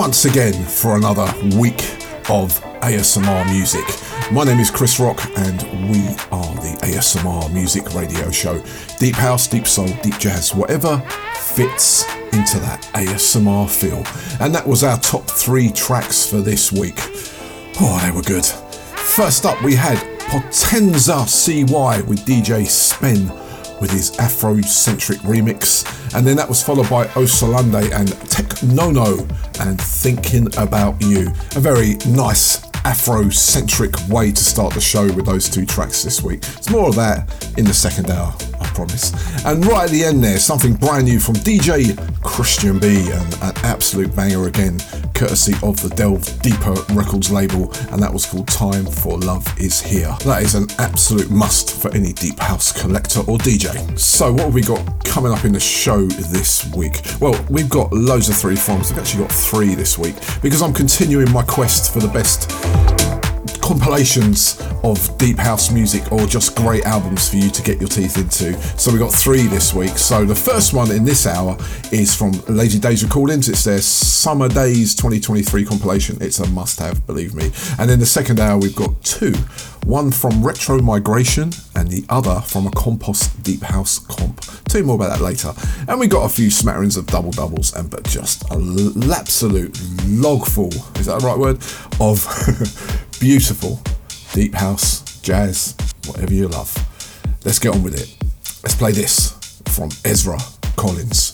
once again for another week of ASMR music. My name is Chris Rock, and we are the ASMR Music Radio Show. Deep house, deep soul, deep jazz, whatever fits into that ASMR feel. And that was our top three tracks for this week. Oh, they were good. First up, we had Potenza CY with DJ Spen with his Afrocentric remix. And then that was followed by Osunlade and TekNoNo and Thinking About You. A very nice Afrocentric way to start the show with those two tracks this week. It's more of that in the second hour, I promise. And right at the end there, something brand new from DJ Christian B, and an absolute banger again, courtesy of the Delve Deeper Records label, and that was called Time for Love Is Here. That is an absolute must for any deep house collector or DJ. So, what have we got coming up in the show this week? Well, we've got loads of three forms. We've actually got three this week because I'm continuing my quest for the best compilations of deep house music or just great albums for you to get your teeth into. So we got three this week. So the first one in this hour is from Lazy Days Recordings. It's their Summer Daze 2023 compilation. It's a must have, believe me. And in the second hour, we've got two one from Retromigration and the other from a Compost Deep House comp. Tell you more about that later. And we got a few smatterings of double doubles and but just an absolute log full, is that the right word? Of beautiful deep house, jazz, whatever you love. Let's get on with it. Let's play this from Ezra Collins.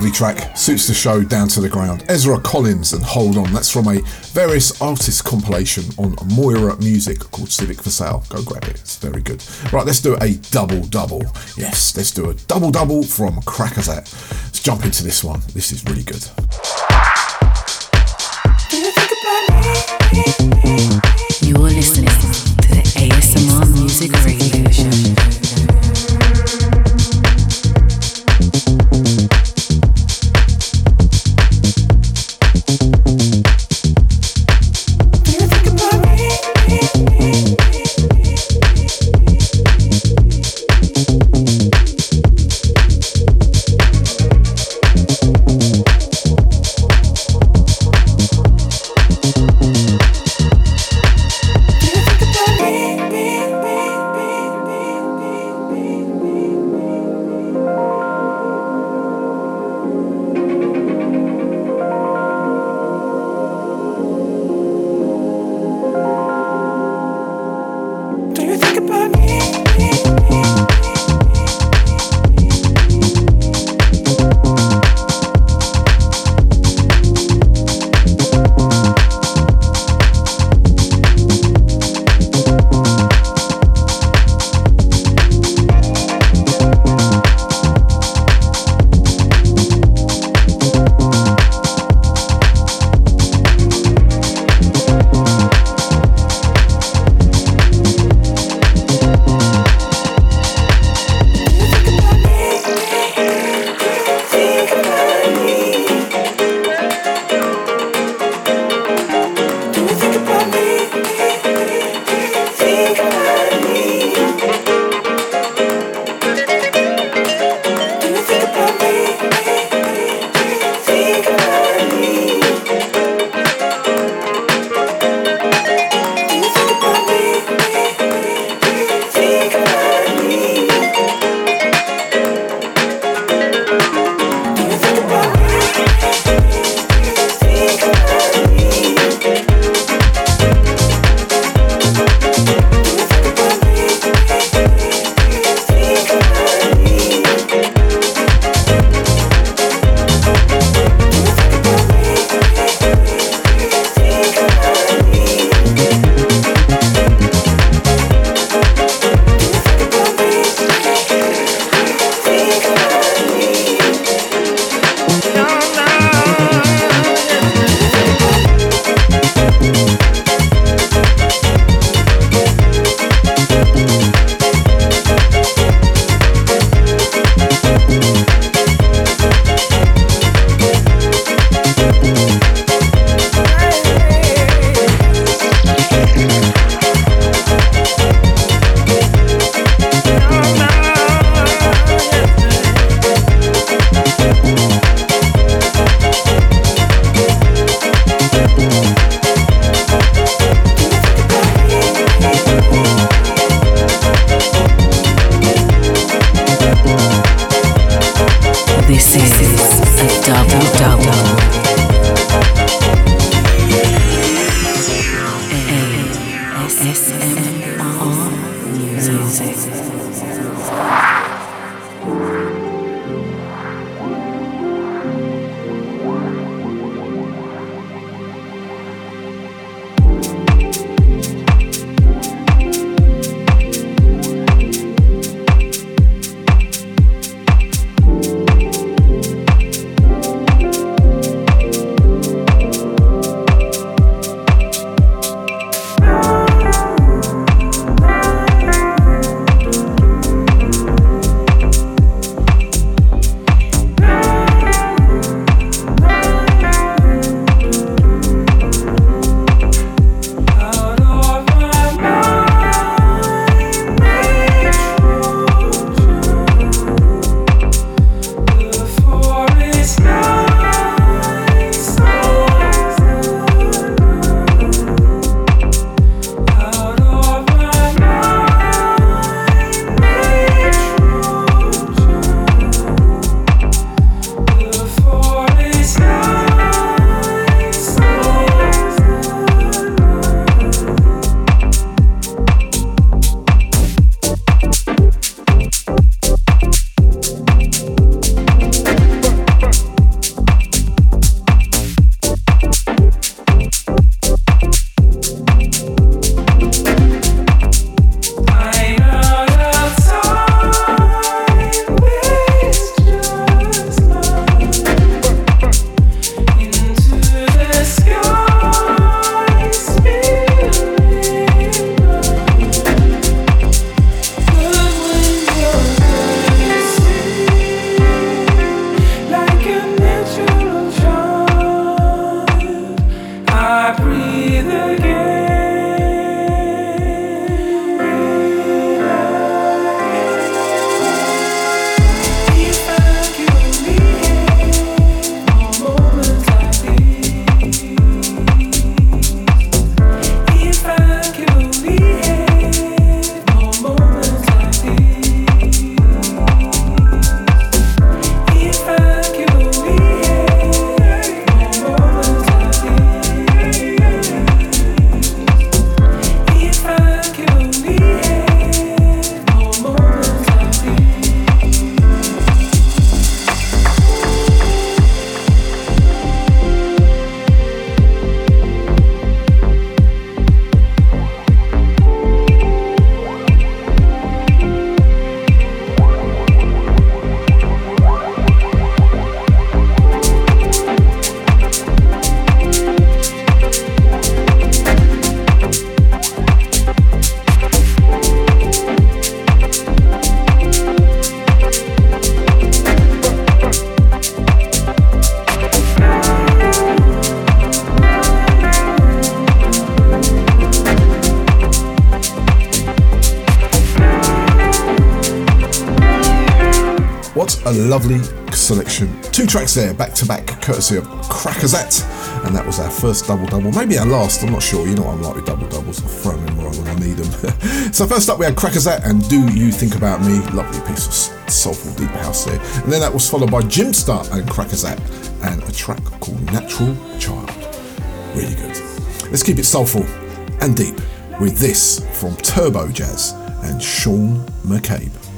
Lovely track. Suits the show down to the ground. Ezra Collins and Hold On. That's from a various artists compilation on Moira Music called Civic for Sale. Go grab it. It's very good. Right, let's do a double double. Yes, let's do a double double from Crackazat. Let's jump into this one. This is really good. Tracks there, back to back, courtesy of Crackazat, and that was our first double double, maybe our last. I'm not sure. You know I'm like with double doubles. I throw them when I need them. so first up, we had Crackazat and Do You Think About Me? Lovely piece of soulful deep house there, and then that was followed by Jimpster and Crackazat and a track called Natural Child. Really good. Let's keep it soulful and deep with this from Turbojazz and Sean McCabe.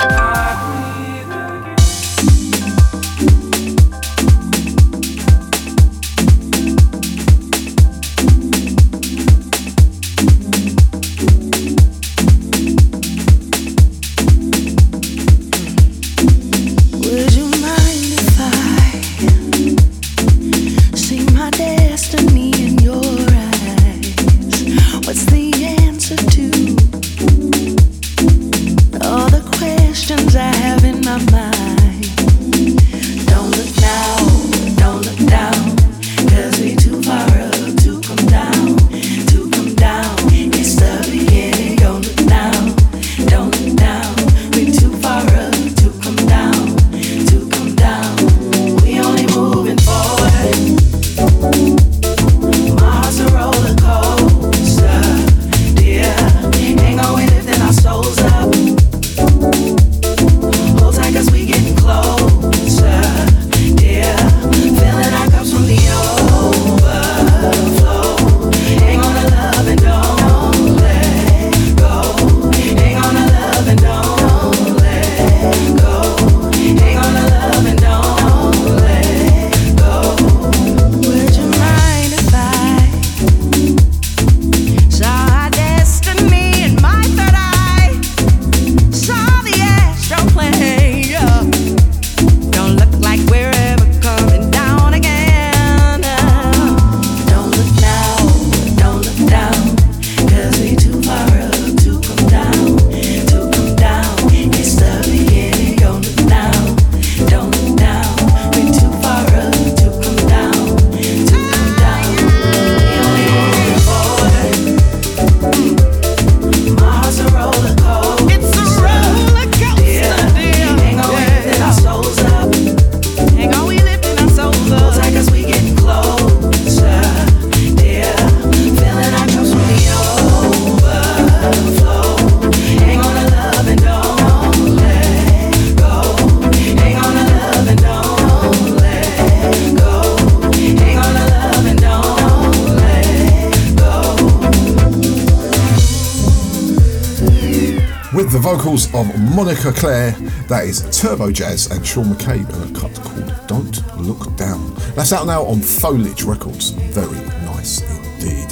That is Turbojazz and Sean McCabe and a cut called Don't Look Down. That's out now on Foliage Records. Very nice indeed.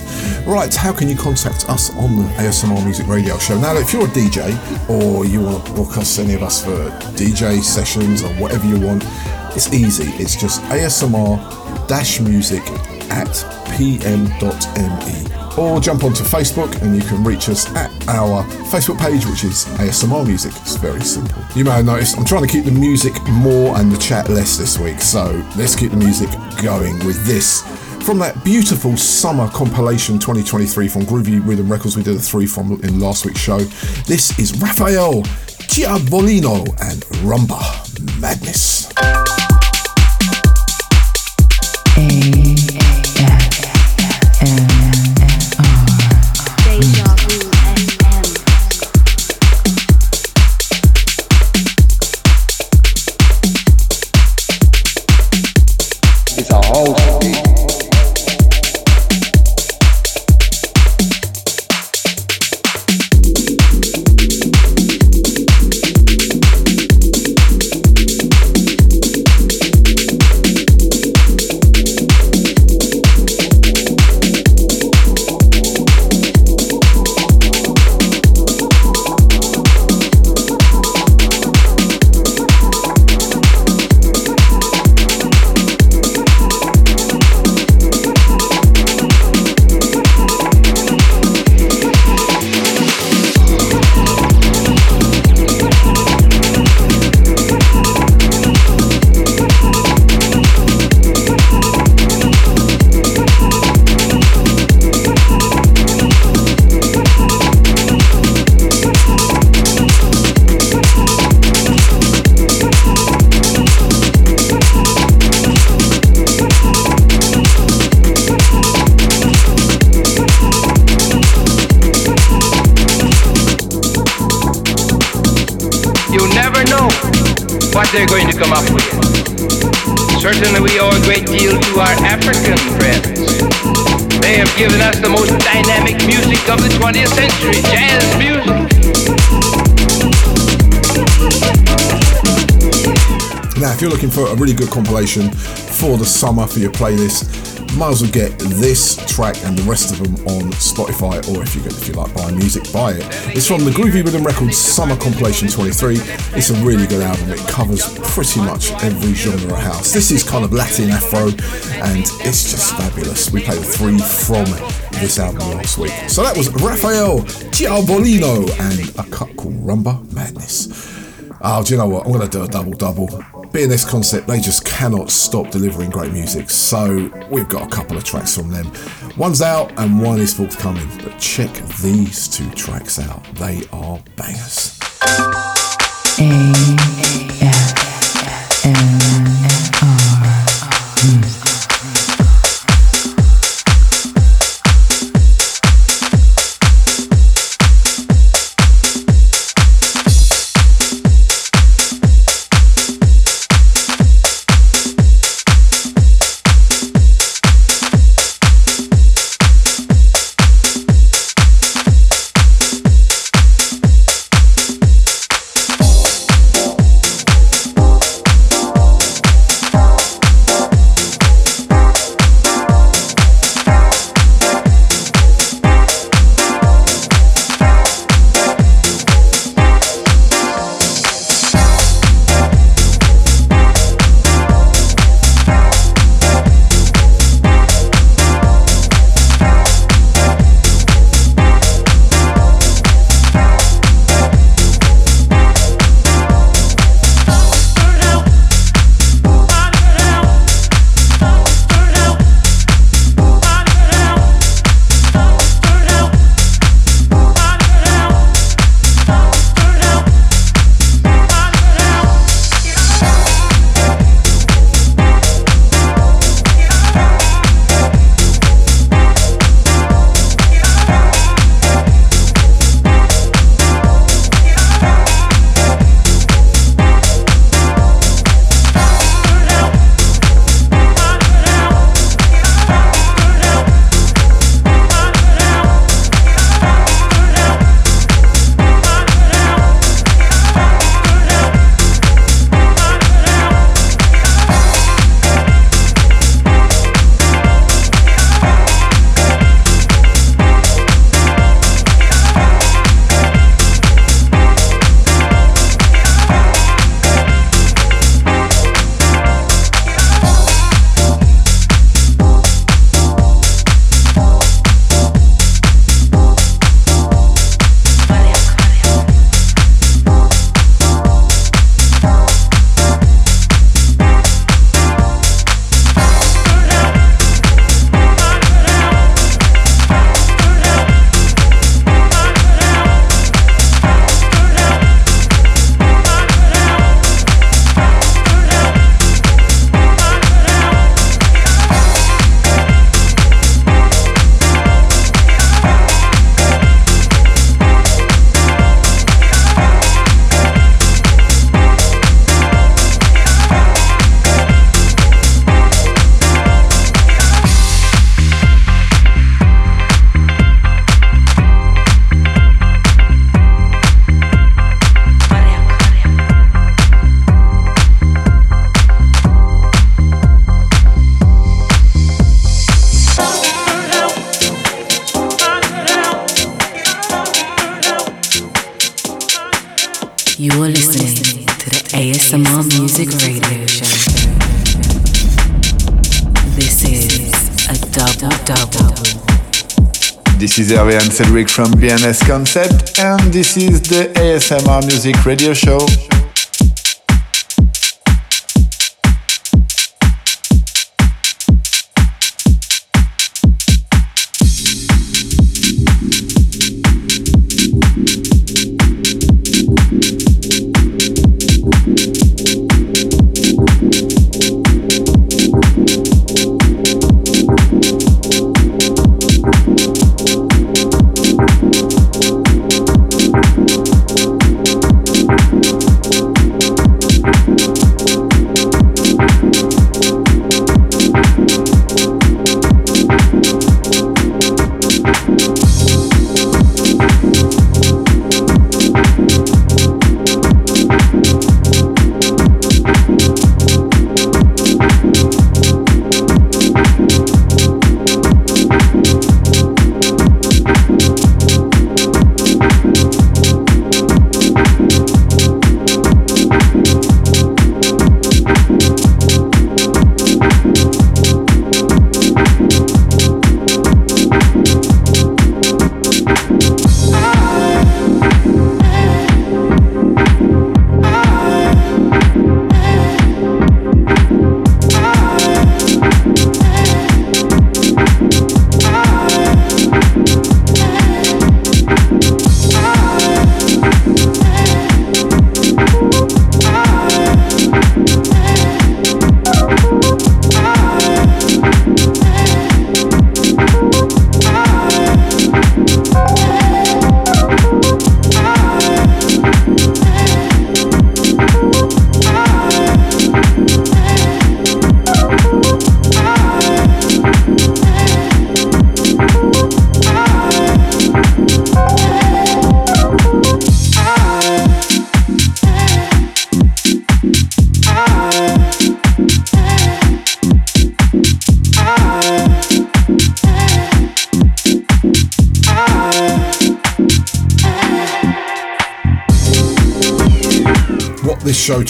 Right, how can you contact us on the ASMR Music Radio Show? Now, if you're a DJ or you want to book us, any of us, for DJ sessions or whatever you want, it's easy. It's just ASMR music at pm.me or jump onto Facebook and you can reach us at our Facebook page, which is ASMR Music. It's very simple. You may have noticed I'm trying to keep the music more and the chat less this week, so let's keep the music going with this From that beautiful summer compilation 2023 from Groovy Rhythm Records, we did a three from in last week's show. This is Rafael Ciavolino and Rumba for the summer for your playlist, might as well get this track and the rest of them on Spotify, or if you if you like buying music, buy it. It's from the Groovy Rhythm Records Summer Compilation 23. It's a really good album. It covers pretty much every genre of house. This is kind of Latin Afro, and it's just fabulous. We played three from this album last week. So that was Rafael Ciavolino and a cut called Rumba Madness. Oh, do you know what? I'm going to do a double double this concept, they just cannot stop delivering great music. So we've got a couple of tracks from them. One's out and one is forthcoming. But check these two tracks out. They are bangers. You're listening to the ASMR Music Radio Show. This is a double double. This is Hervé and Cedric from B&S Concept, and this is the ASMR Music Radio show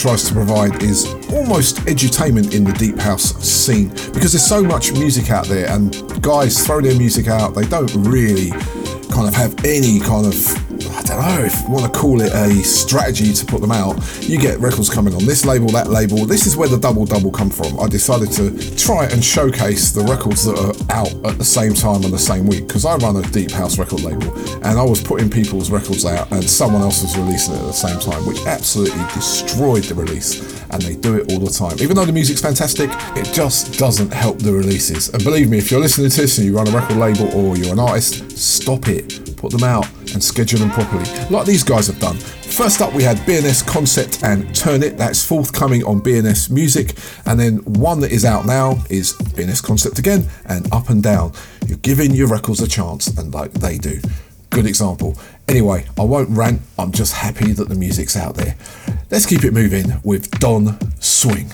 tries to provide is almost edutainment in the deep house scene because there's so much music out there and guys throw their music out they don't really kind of have any kind of I don't know if you want to call it a strategy to put them out. You get records coming on this label, that label. This is where the double double come from. I decided to try and showcase the records that are out at the same time on the same week because I run a deep house record label and I was putting people's records out and someone else was releasing it at the same time, which absolutely destroyed the release. And they do it all the time. Even though the music's fantastic, it just doesn't help the releases. And believe me, if you're listening to this and you run a record label or you're an artist, stop it, put them out and schedule them properly, like these guys have done. First up, we had B&S Concept and Turn It. That's forthcoming on BNS Music. And then one that is out now is B&S Concept again and Up and Down. You're giving your records a chance, and like they do. Good example. Anyway, I won't rant, I'm just happy that the music's out there. Let's keep it moving with Don Swing.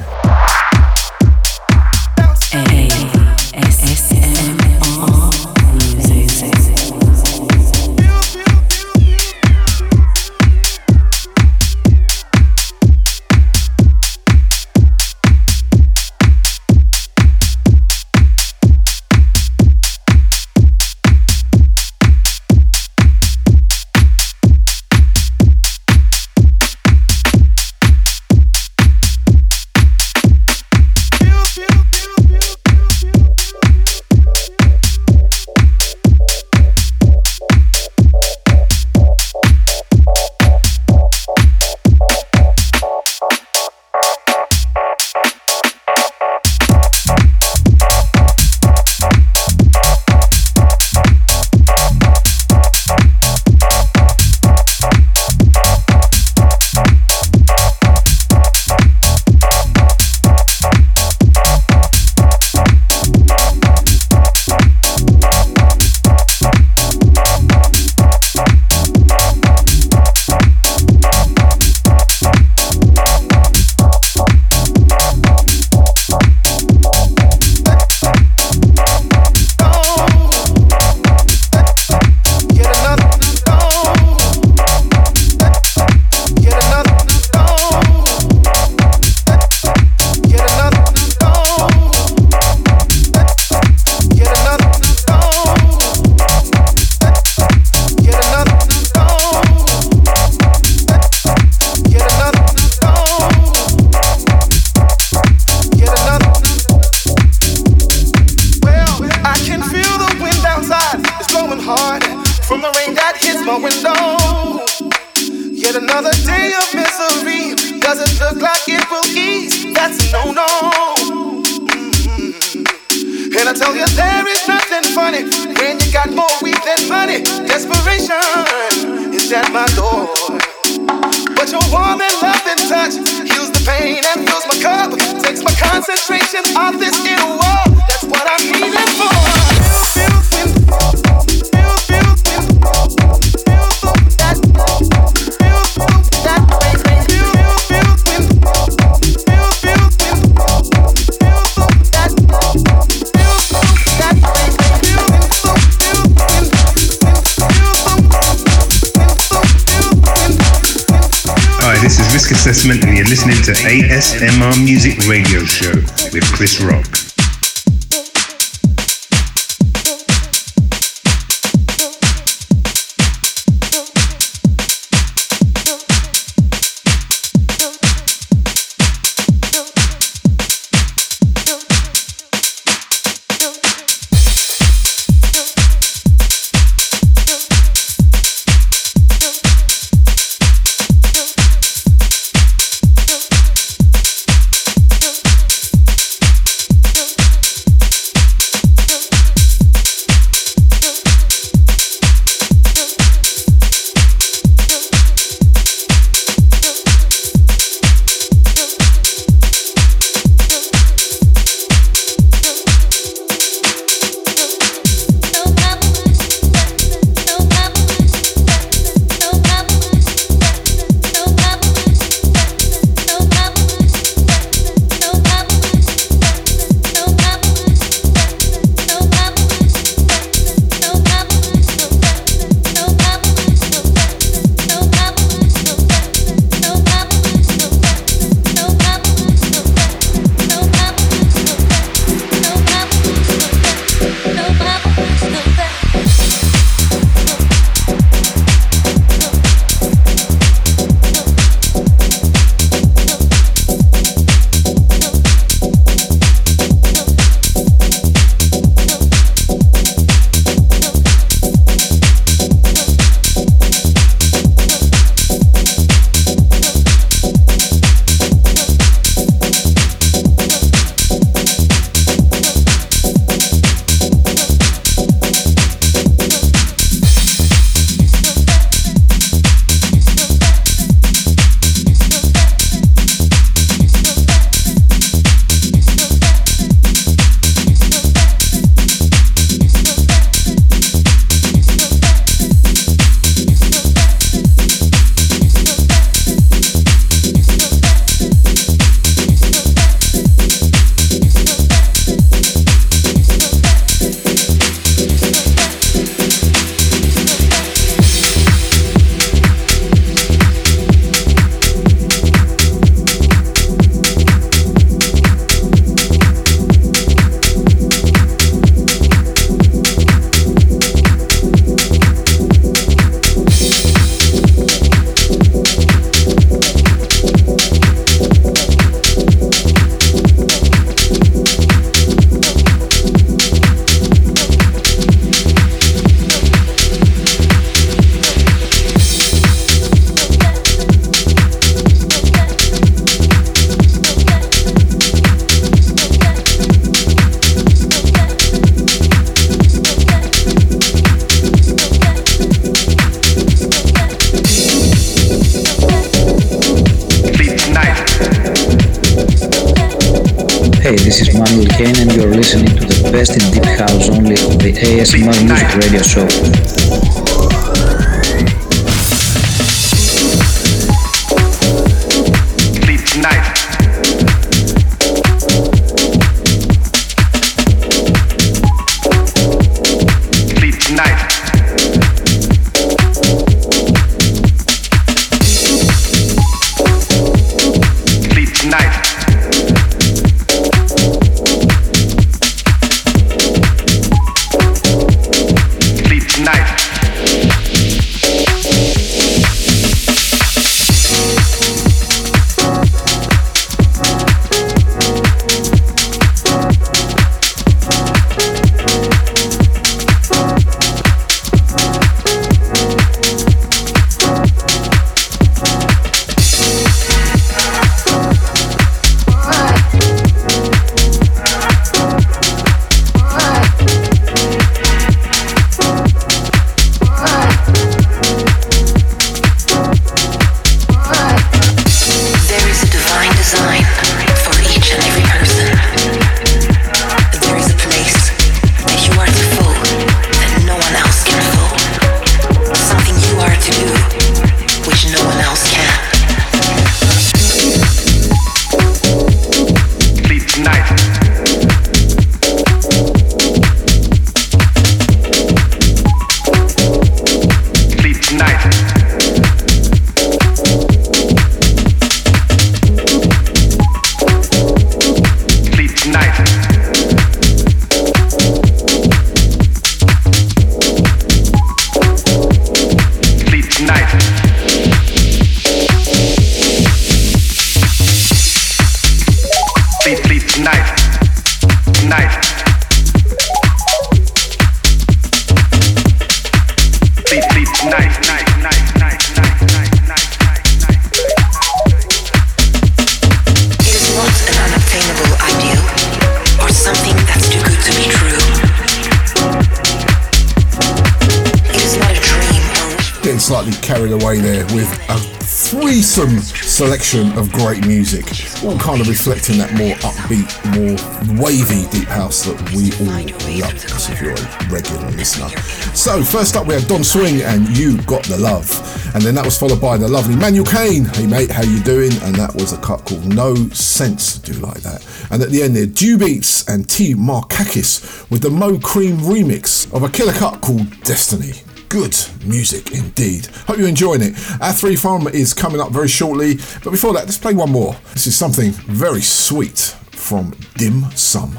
Of great music, all kind of reflecting that more upbeat, more wavy deep house that we all love, as if you're a regular listener. So, first up, we have Don Swing and You Got the Love, and then that was followed by the lovely Manuel Kane. Hey mate, how you doing? And that was a cut called No Sense. to Do like that. And at the end there, Dew Beats and T Markakis with the Mo Cream remix of a killer cut called Destiny. Good music indeed. Hope you're enjoying it. Our three from is coming up very shortly, but before that, let's play one more. This is something very sweet from DimSum.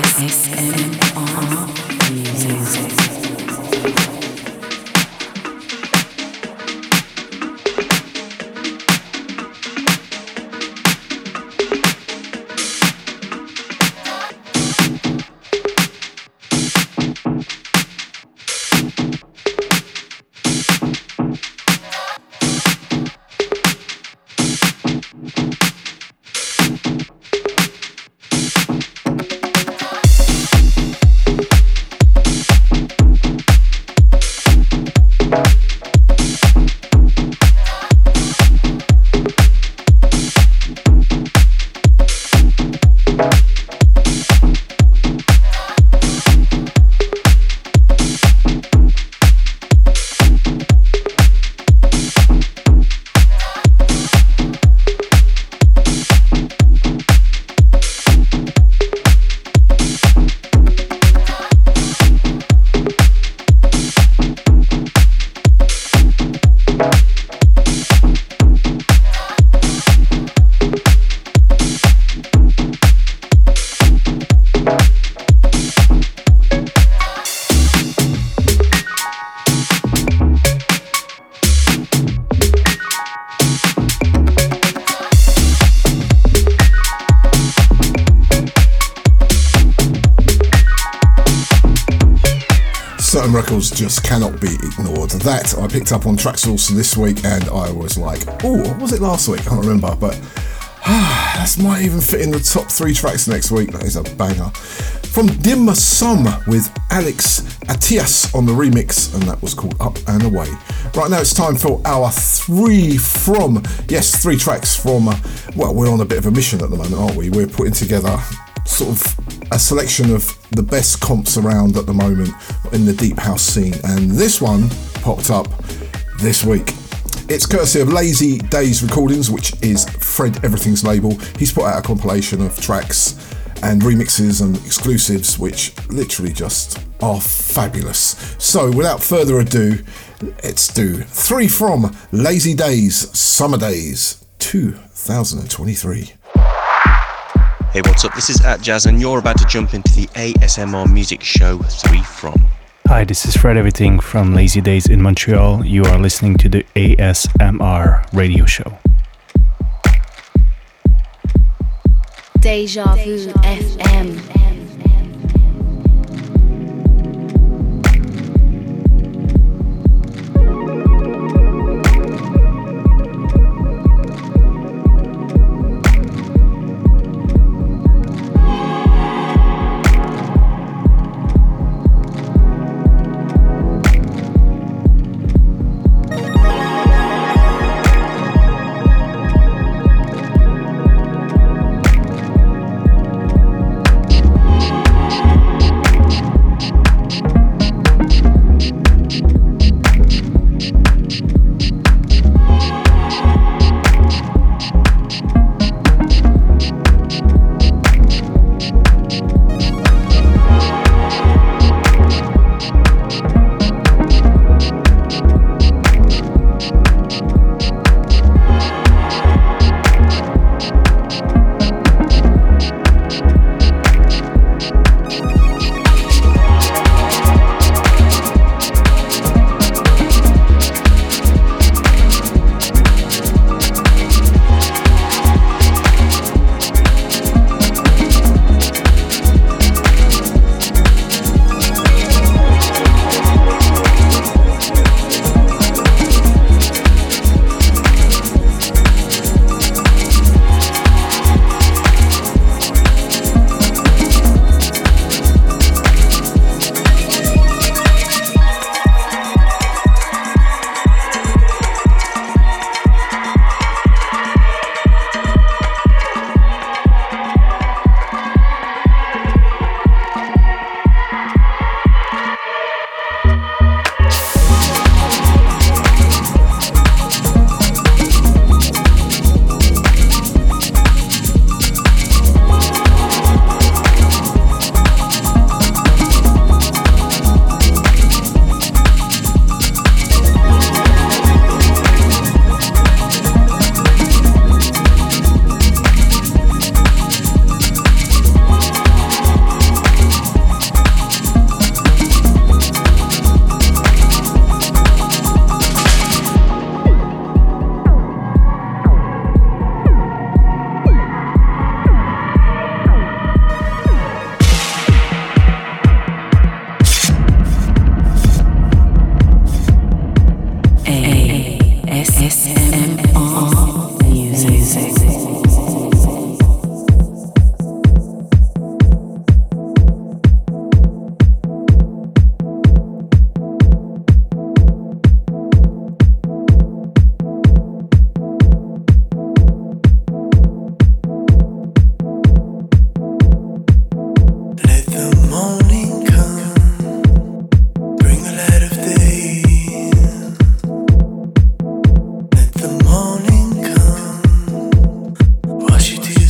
ASMR I picked up on Traxsource this week, and I was like, "Oh, what was it last week? I can't remember." But ah, that might even fit in the top three tracks next week. That is a banger. From DimSum with Alex Atias on the remix, and that was called Up and Away. Right now, it's time for our three from yes, three tracks from. Uh, well, we're on a bit of a mission at the moment, aren't we? We're putting together sort of a selection of the best comps around at the moment in the deep house scene, and this one popped up this week. It's courtesy of Lazy Days Recordings, which is Fred Everything's label. He's put out a compilation of tracks and remixes and exclusives, which literally just are fabulous. So, without further ado, let's do three from Lazy Days Summer Daze 2023. Hey, what's up? This is Atjazz, and you're about to jump into the ASMR Music Show 3 from. Hi, this is Fred Everything from Lazy Days in Montreal. You are listening to the ASMR radio show. Deja Vu FM.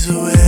away.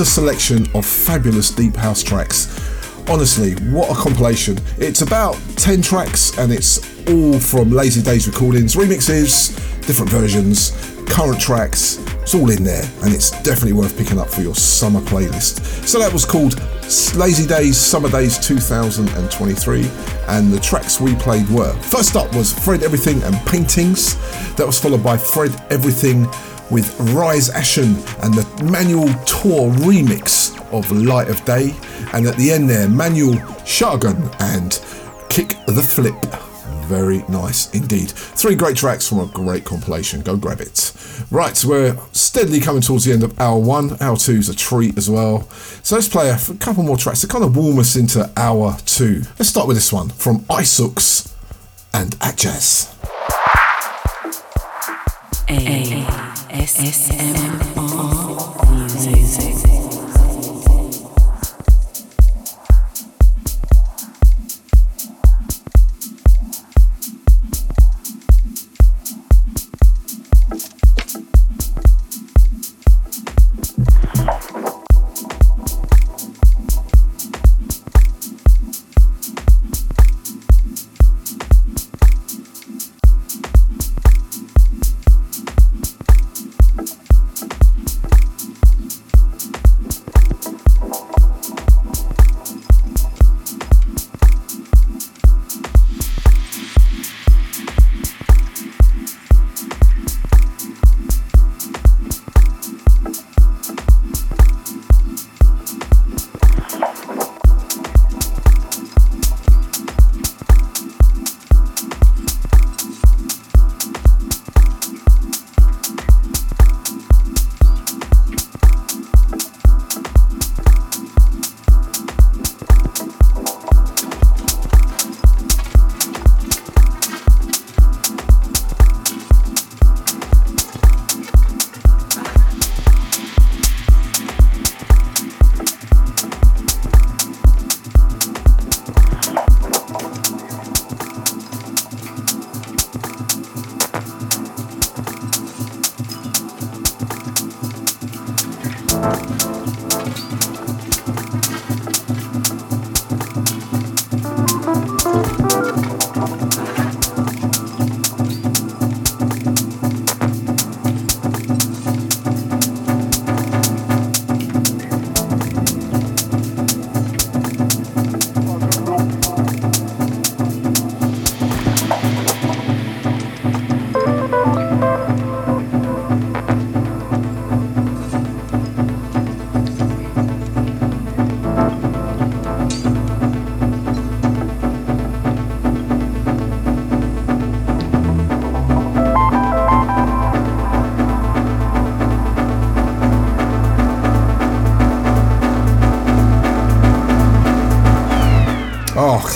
A selection of fabulous deep house tracks. Honestly, what a compilation. It's about 10 tracks and it's all from Lazy Days recordings, remixes, different versions, current tracks. It's all in there and it's definitely worth picking up for your summer playlist. So that was called Lazy Days Summer Daze 2023 and the tracks we played were first up was Fred Everything and Paintings. That was followed by Fred Everything with Rise Ashen and the Manuel Tur remix of Light of Day. And at the end there, Manuel Sahagun and Kick the Flip. Very nice indeed. Three great tracks from a great compilation. Go grab it. Right, so we're steadily coming towards the end of hour one. Hour two is a treat as well. So let's play a, couple more tracks to kind of warm us into hour two. Let's start with this one from Isooks and Atjazz. ASMR music.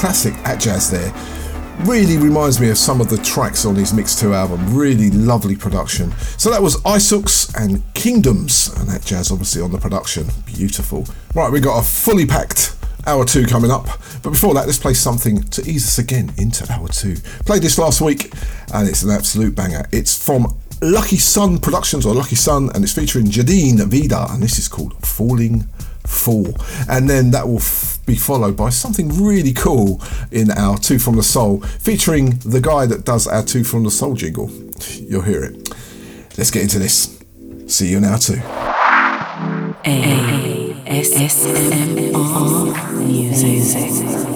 Classic Atjazz there. Really reminds me of some of the tracks on his Mix 2 album. Really lovely production. So that was Isooks and Kingdoms, and that jazz obviously on the production. Beautiful. Right, we got a fully packed hour two coming up. But before that, let's play something to ease us again into hour two. Played this last week, and it's an absolute banger. It's from Lucky Sun Productions or Lucky Sun, and it's featuring Jaidene Veda, and this is called Falling Fall. And then that will be followed by something really cool in our Two from the Soul, featuring the guy that does our Two from the Soul jingle. You'll hear it. Let's get into this. See you now too. ASMR music.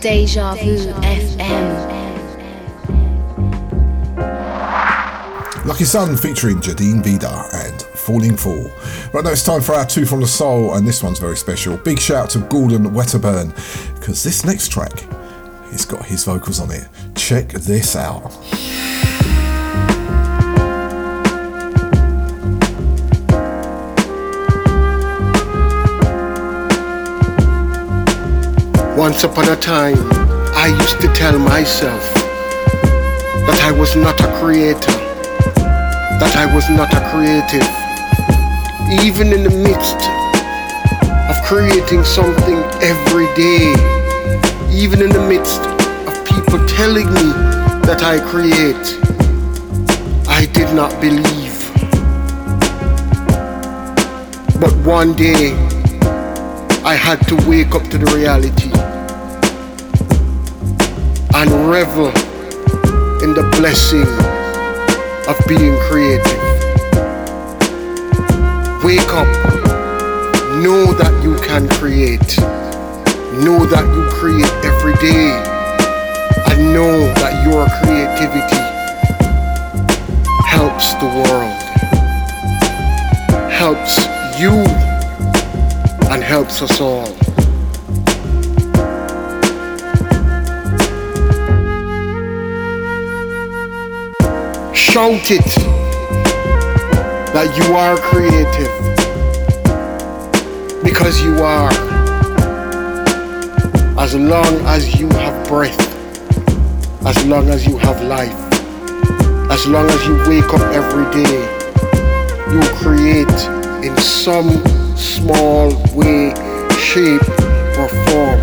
Deja Vu FM. Lucky Sun featuring Jaidene Veda and Falling Fall. Right now it's time for our two from the soul, and this one's very special. Big shout out to Gordon Wetterburn, because this next track, he's got his vocals on it. Check this out. Once upon a time, I used to tell myself that I was not a creator, that I was not a creative. Even in the midst creating something every day, even in the midst of people telling me that I create, I did not believe. But one day, I had to wake up to the reality and revel in the blessing of being creative. Wake up, know that can create, know that you create every day, and know that your creativity helps the world, helps you, and helps us all. Shout it that you are creative because you are. As long as you have breath, as long as you have life, as long as you wake up every day, you create in some small way, shape, or form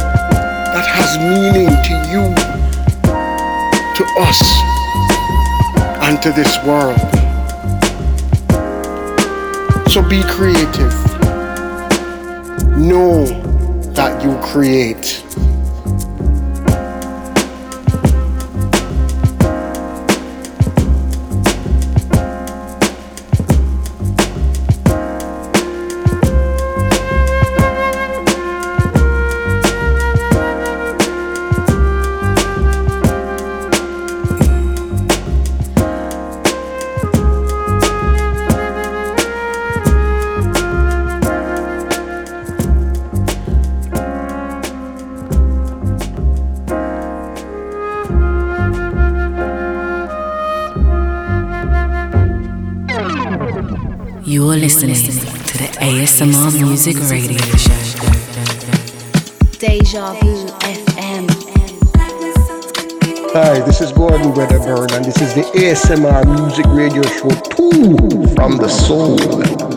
that has meaning to you, to us and to this world. So be creative. Know that you create. Music Radio Show. Deja Vu FM. Hi, this is Gordon Wedderburn, and this is the ASMR Music Radio Show 2 from the Soul.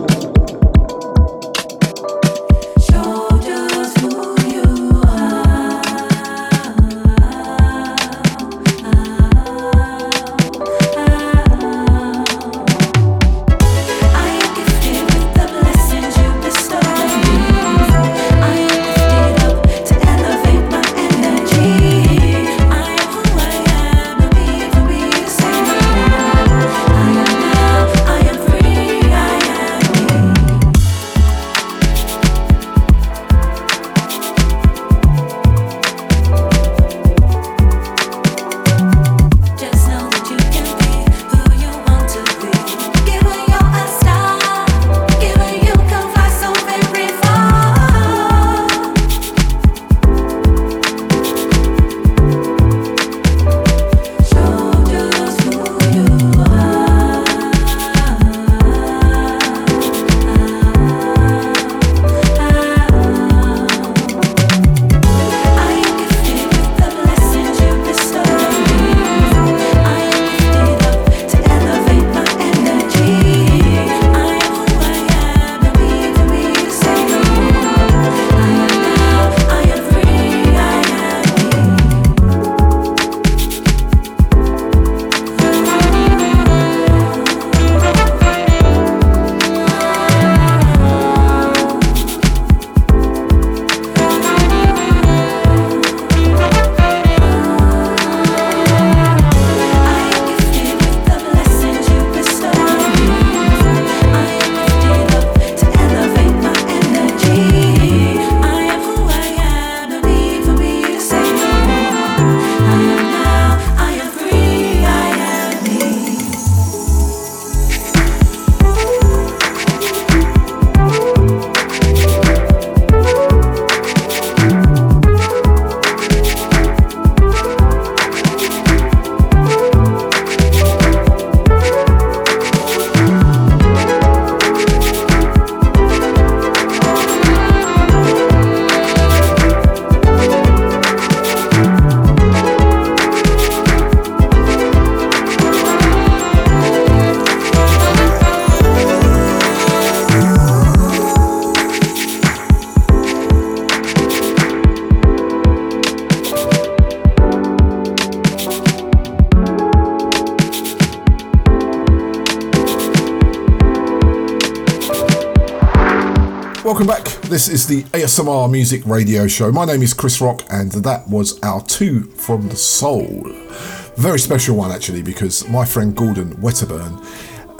This is the ASMR Music Radio Show. My name is Chris Rock, and that was our two from the soul. Very special one, actually, because my friend Gordon Wedderburn,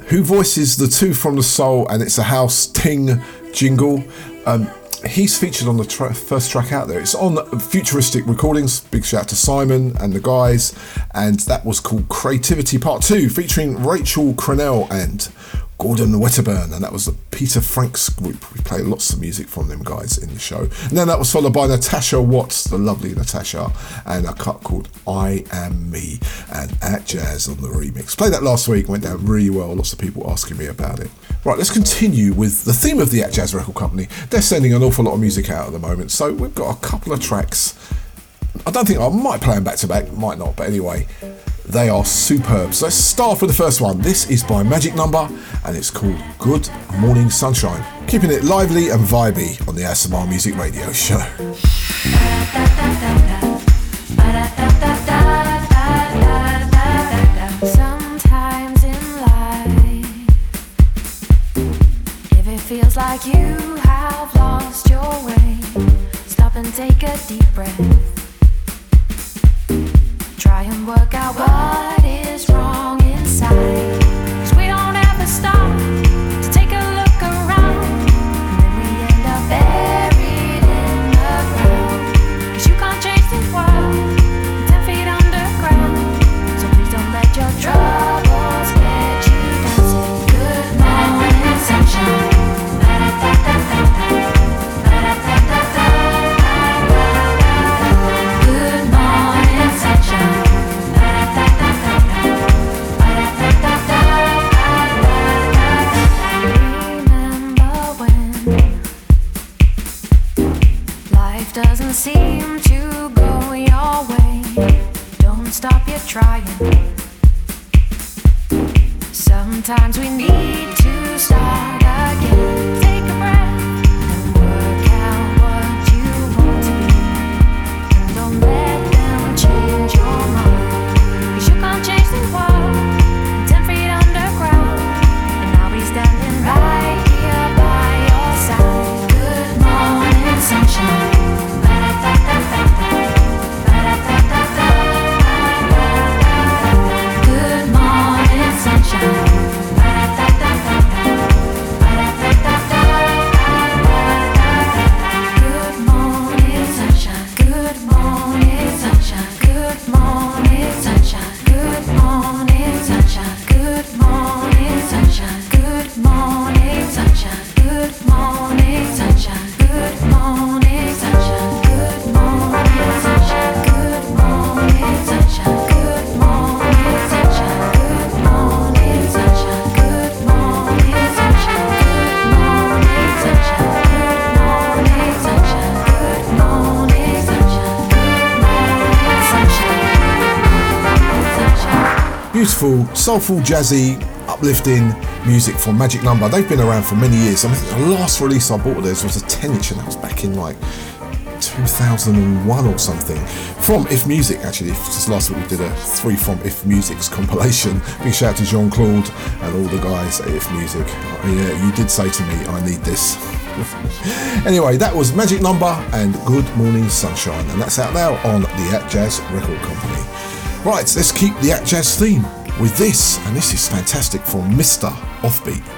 who voices the two from the soul, and it's a house ting jingle. Um, he's featured on the tra- first track out there. It's on Futuristic Recordings. Big shout out to Simon and the guys. And that was called Creativity Part 2, featuring Rachel Crenell and Gordon Wedderburn, and that was the Peter Franks group. Play lots of music from them guys in the show. And then that was followed by Natasha Watts, the lovely Natasha, and a cut called I Am Me, and Atjazz on the remix. Played that last week, went down really well. Lots of people asking me about it. Right, let's continue with the theme of the Atjazz Record Company. They're sending an awful lot of music out at the moment, so we've got a couple of tracks. I don't think I might play them back to back, might not, but anyway. They are superb. So let's start with the first one. This is by Magic Number and it's called Good Morning Sunshine. Keeping it lively and vibey on the ASMR Music Radio Show. Soulful, jazzy, uplifting music from Magic Number. They've been around for many years. I think the last release I bought of theirs was a 10 inch, and that was back in like 2001 or something. From If Music, actually. Just last week we did a three from If Music's compilation. Big shout out to Jean Claude and all the guys at If Music. Oh, yeah, you did say to me, I need this. anyway, that was Magic Number and Good Morning Sunshine, and that's out now on the Atjazz Record Company. Right, let's keep the Atjazz theme with this, and this is fantastic from Mr. Offbeat.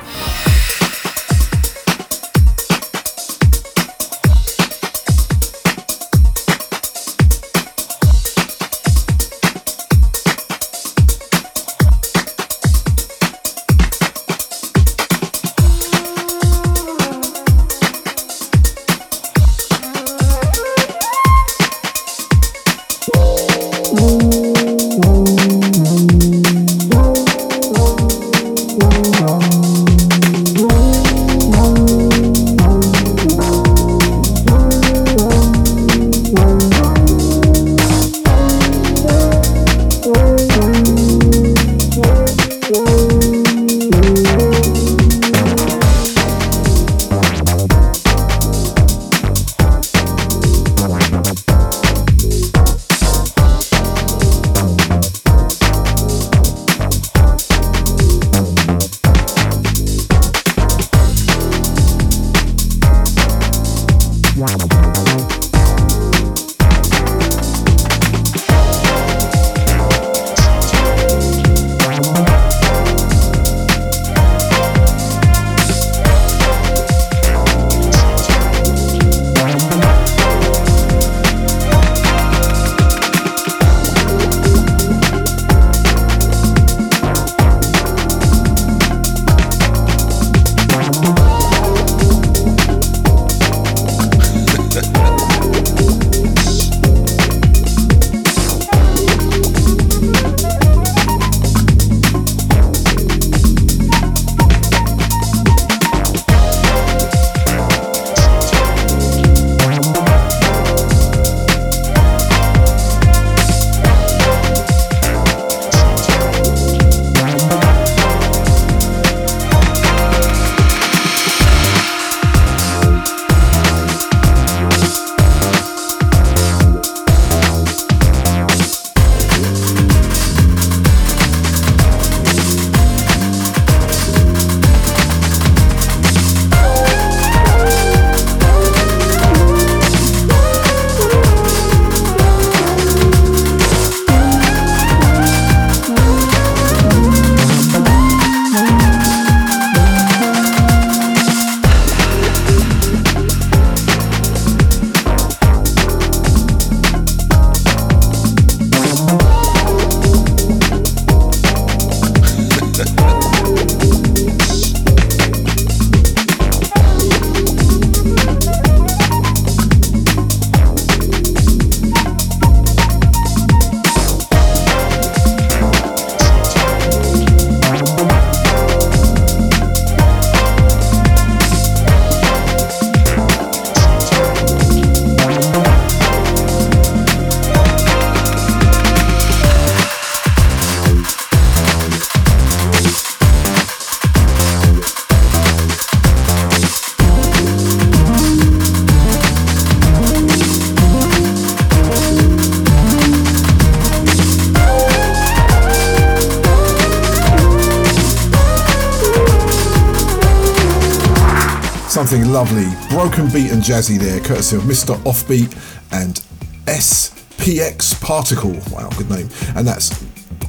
Broken beat and jazzy there, courtesy of Mr. Offbeat and SPX Particle. Wow, good name. And that's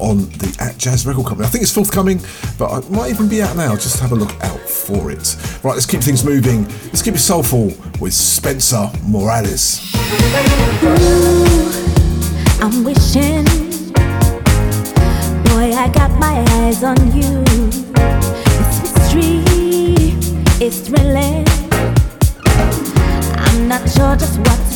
on the Atjazz Record Company. I think it's forthcoming, but it might even be out now. Just have a look out for it. Right, let's keep things moving. Let's keep it soulful with Spencer Morales. I'm wishing, boy, I got my eyes on you. It's history, it's thrilling. Sure just what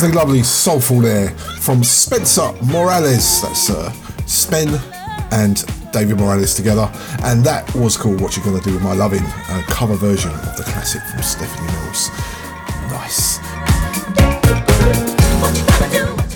Something lovely, soulful there from Spencer Morales. That's uh, Spen and David Morales together. And that was called What you're Gonna Do With My Loving, a cover version of the classic from Stephanie Mills. Nice.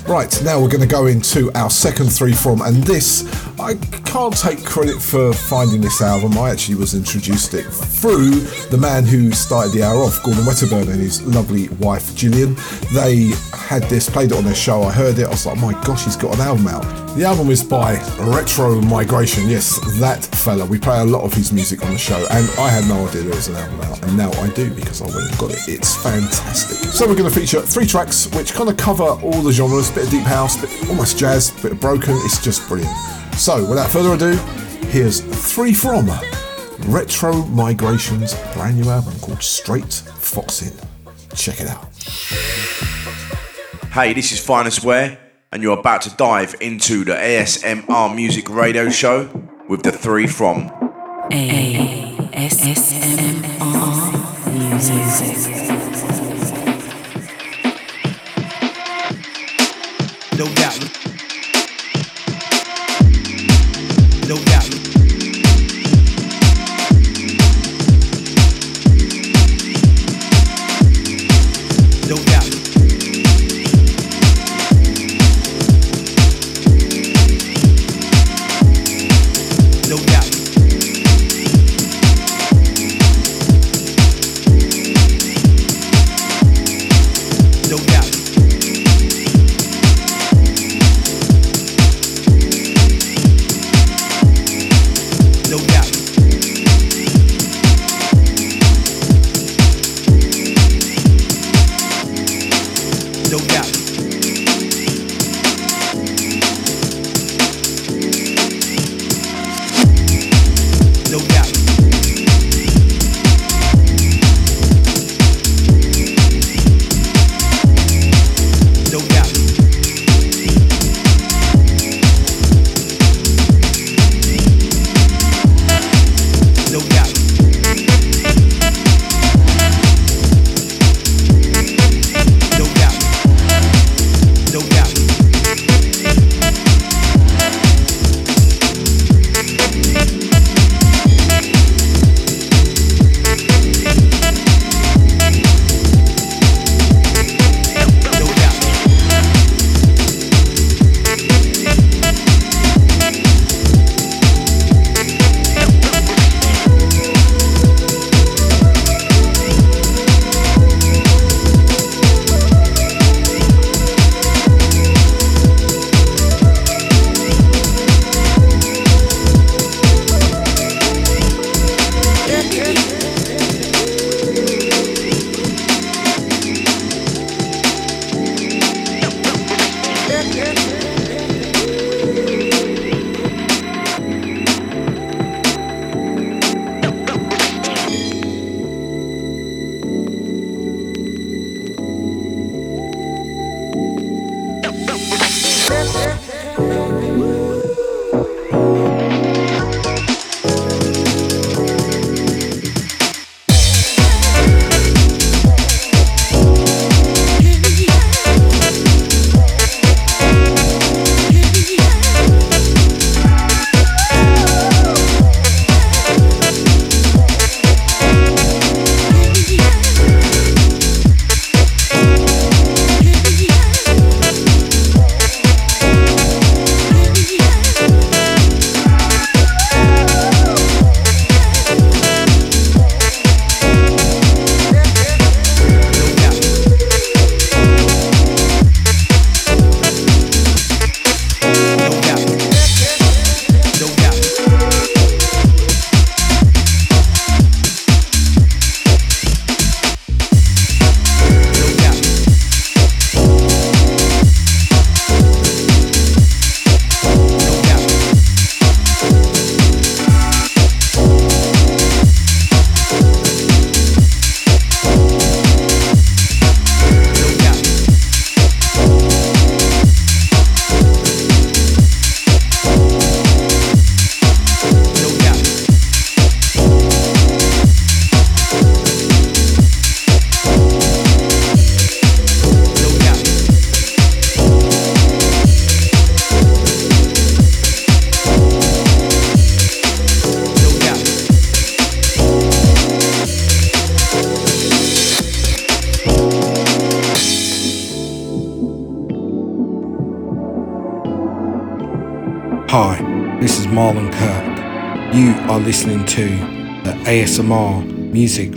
Right, now we're going to go into our second three from, and this, I can't take credit for finding this album. I actually was introduced it through the man who started the hour off, Gordon Wedderburn, and his lovely wife Gillian. They had this, played it on their show. I heard it, I was like, my gosh, he's got an album out. The album is by Retromigration. Yes, that fella. We play a lot of his music on the show, and I had no idea there was an album out, and now I do because I went and got it. It's fantastic. So we're going to feature three tracks which kind of cover all the genres: a bit of deep house, bit almost jazz, a bit of broken. It's just brilliant. So without further ado, here's three from Retromigration's brand new album called Straight Foxin. Check it out. Hey, this is Finest Wear, and you're about to dive into the ASMR Music Radio Show with the three from. ASMR music.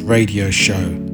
Radio Show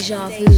Deja Vu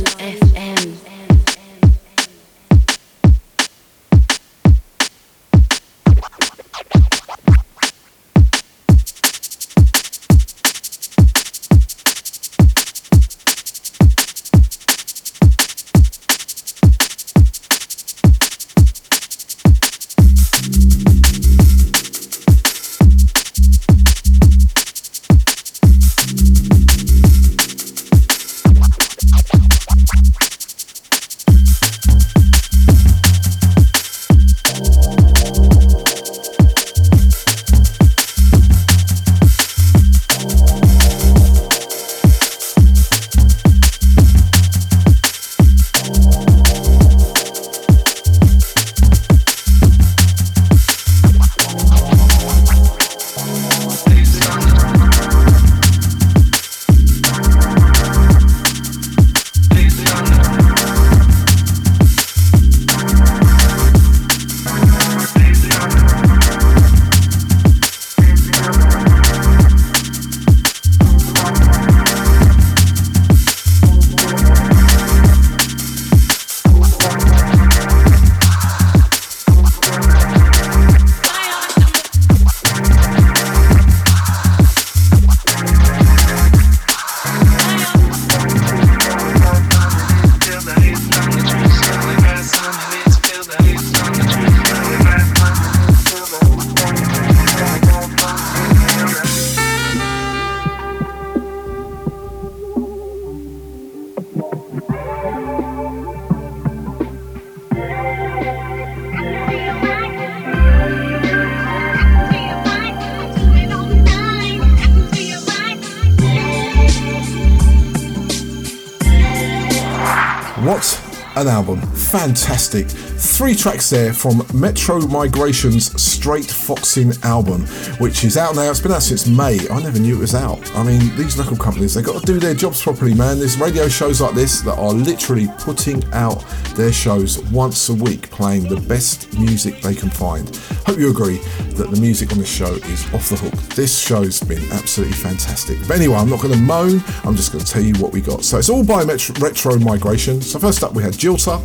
Fantastic. Three tracks there from Metro Migration's Straight Foxin album, which is out now. It's been out since May. I never knew it was out. I mean, these record companies, they've got to do their jobs properly, man. There's radio shows like this that are literally putting out their shows once a week, playing the best music they can find. Hope you agree that the music on this show is off the hook. This show's been absolutely fantastic. But anyway, I'm not going to moan, I'm just going to tell you what we got. So it's all by Metro, Retromigration. So first up, we had Jilter.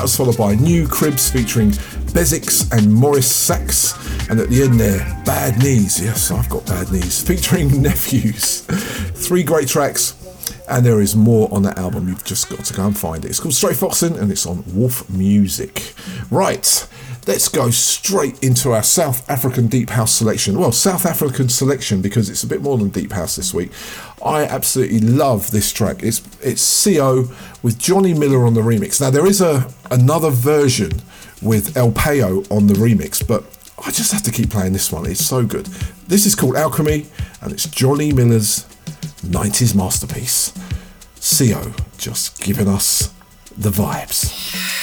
That was followed by New Cribs featuring Bezix and Morris Sachs. And at the end there, Bad Knees. Yes, I've got bad knees. Featuring Nephews. Three great tracks. And there is more on that album. You've just got to go and find it. It's called Straight Foxin and it's on Wolf Music. Right, let's go straight into our South African Deep House selection. Well, South African selection because it's a bit more than Deep House this week. I absolutely love this track. It's it's Sio with Johnny Miller on the remix. Now there is a another version with El Payo on the remix, but I just have to keep playing this one. It's so good. This is called Alchemy and it's Johnny Miller's 90s masterpiece. Sio just giving us the vibes.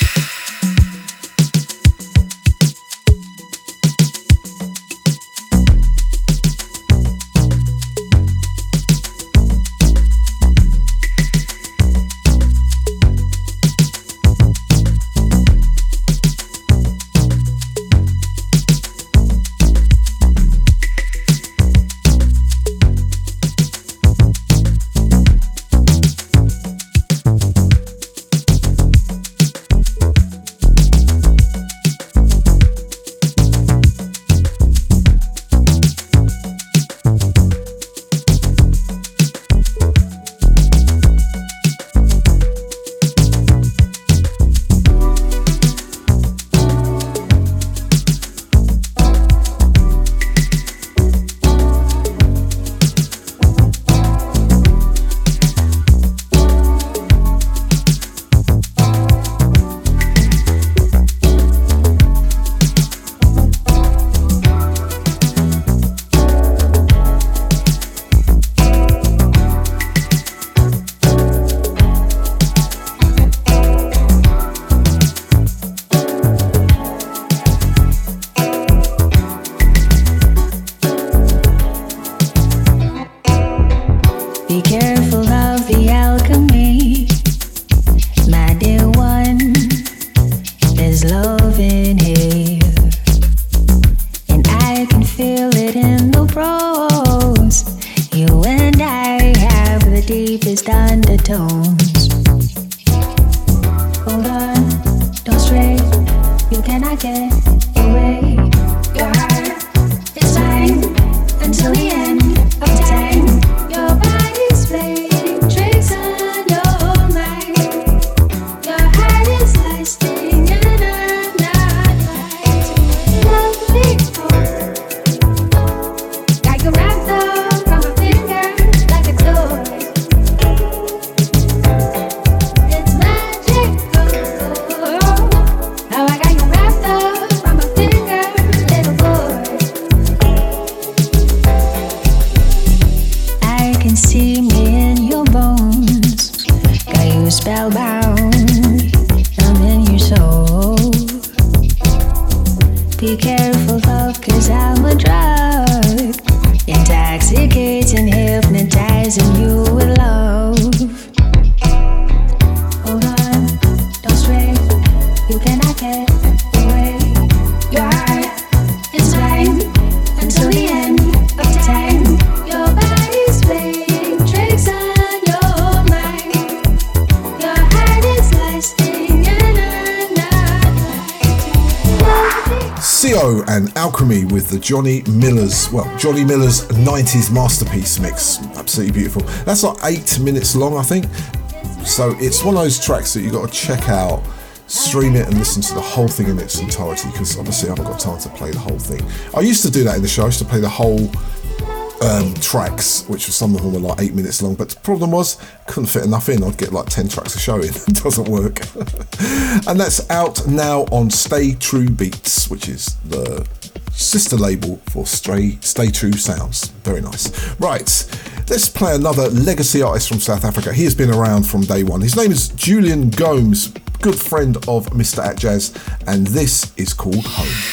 Johnny Miller's, well, Johnny Miller's 90s masterpiece mix. Absolutely beautiful. That's like eight minutes long, I think. So it's one of those tracks that you've got to check out, stream it, and listen to the whole thing in its entirety because obviously I haven't got time to play the whole thing. I used to do that in the show, I used to play the whole um, tracks, which was some of them were like eight minutes long. But the problem was, couldn't fit enough in. I'd get like 10 tracks a show in. it doesn't work. and that's out now on Stay True Beats, which is sister label for Stray Stay True Sounds. Very nice. Right, let's play another legacy artist from South Africa. He has been around from day one. His name is Jullian Gomes, good friend of Mr. Atjazz, and this is called Home.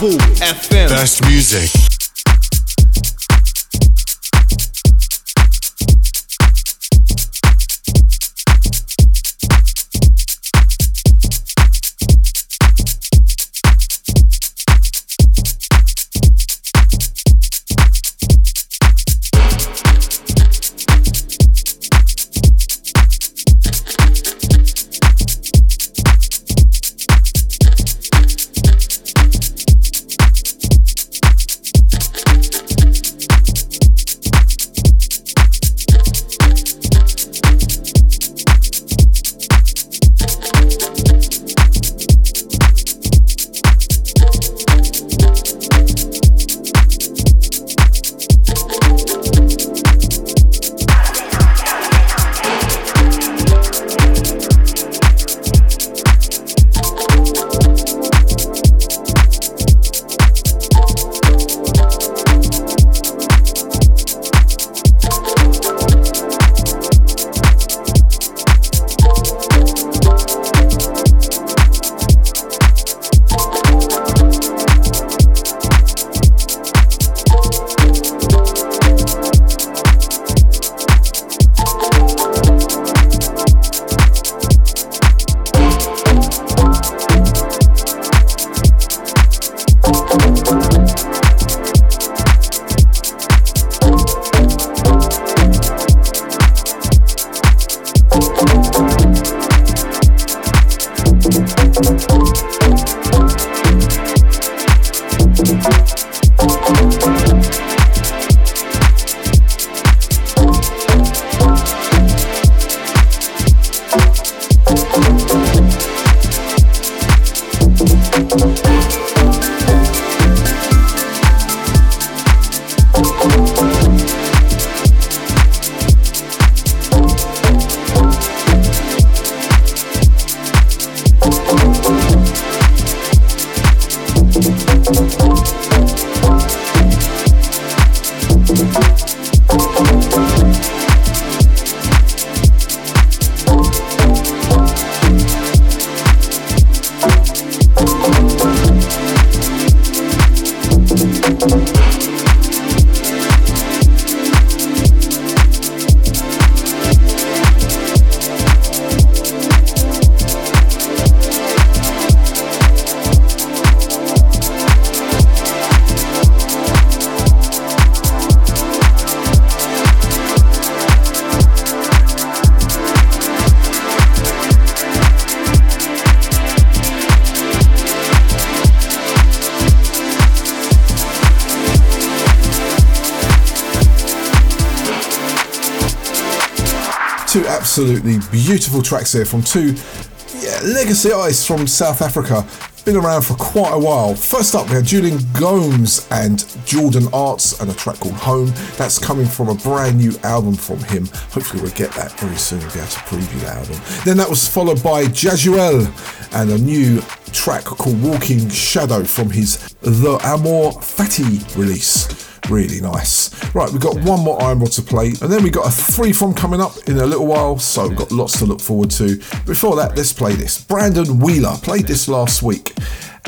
Deja FM. best music. Beautiful tracks here from two yeah, legacy artists from South Africa. Been around for quite a while. First up, we had Jullian Gomes and Jordan Arts and a track called Home. That's coming from a brand new album from him. Hopefully, we'll get that very soon and be able to preview the album. Then that was followed by Jazzuelle and a new track called Walking Shadow from his The Amor Fati release. Really nice. Right, we've got one more Iron Rod to play, and then we got a three from coming up in a little while, so we've got lots to look forward to. Before that, let's play this. Brandon Wheeler played this last week,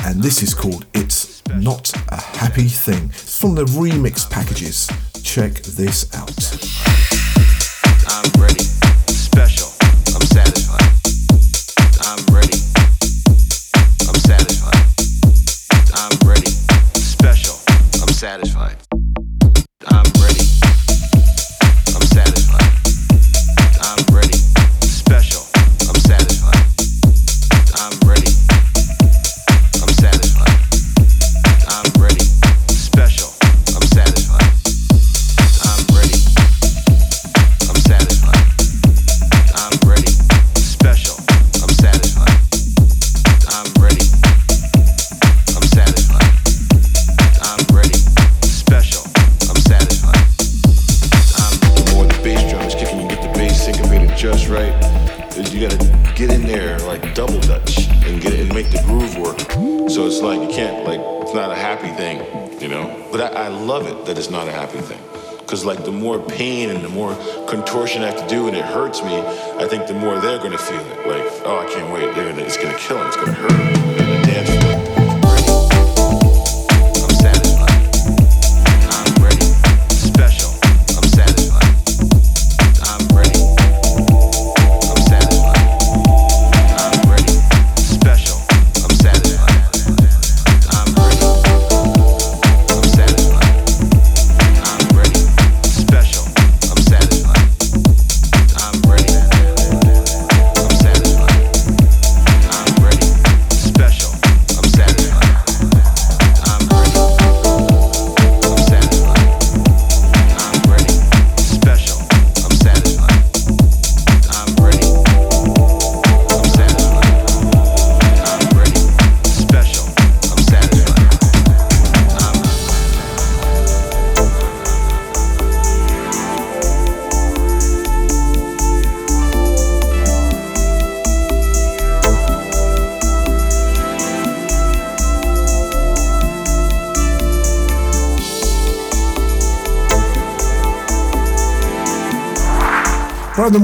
and this is called It's Not a Happy Thing. It's from the remix packages. Check this out. Just right. Is you gotta get in there like double dutch and get it and make the groove work. So it's like you can't like it's not a happy thing, you know. But I, I love it that it's not a happy thing. Cause like the more pain and the more contortion I have to do and it hurts me, I think the more they're gonna feel it. Like, oh I can't wait, they're gonna it's gonna kill them, it's gonna hurt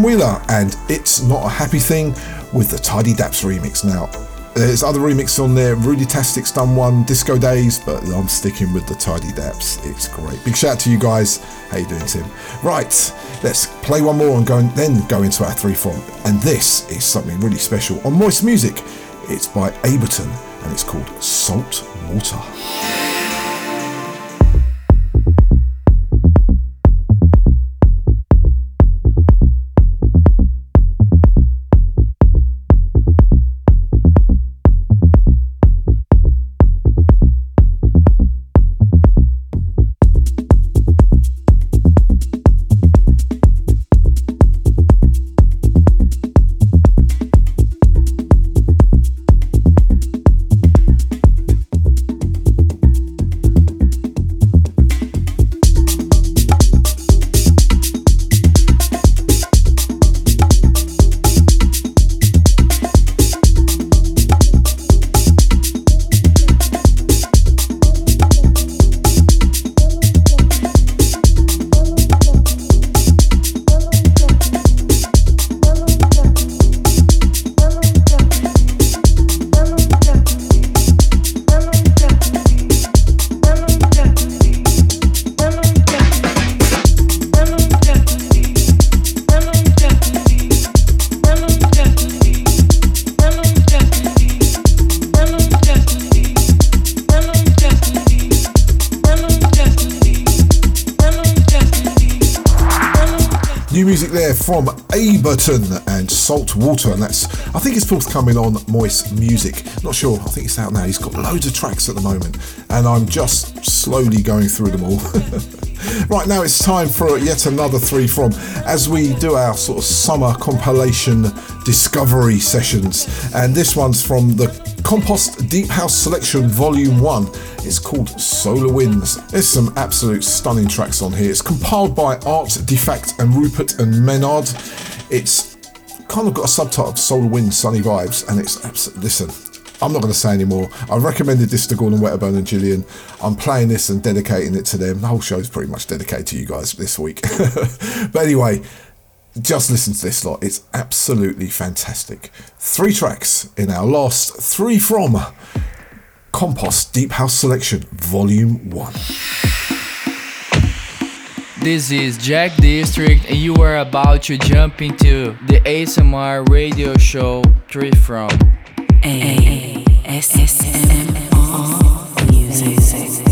Wheeler and It's Not a Happy Thing with the Tidy Daps remix now. There's other remixes on there. Rudy Tastic's done one, Disco Days, but I'm sticking with the Tidy Daps. It's great. Big shout out to you guys. How you doing, Tim? Right, let's play one more and go and then go into our three from. And this is something really special on Moist Music. It's by Aberton and it's called Salt Water. And Salt Water, and that's I think it's forthcoming on Moist Music. Not sure, I think it's out now. He's got loads of tracks at the moment, and I'm just slowly going through them all. right now, it's time for yet another three from as we do our sort of summer compilation discovery sessions, and this one's from the Compost Deep House Selection Volume 1. It's called Solar Winds. There's some absolute stunning tracks on here. It's compiled by Art Defact and Rupert and Mennert. It's kind of got a subtitle of Solar Wind Sunny Vibes, and it's absolutely. Listen, I'm not going to say anymore. I recommended this to Gordon Wedderburn and Gillian. I'm playing this and dedicating it to them. The whole show is pretty much dedicated to you guys this week. but anyway, just listen to this lot. It's absolutely fantastic. Three tracks in our last three from Compost Deep House Selection, Volume 1. This is Jack District, and you are about to jump into the ASMR radio show 3 from ASMR Music.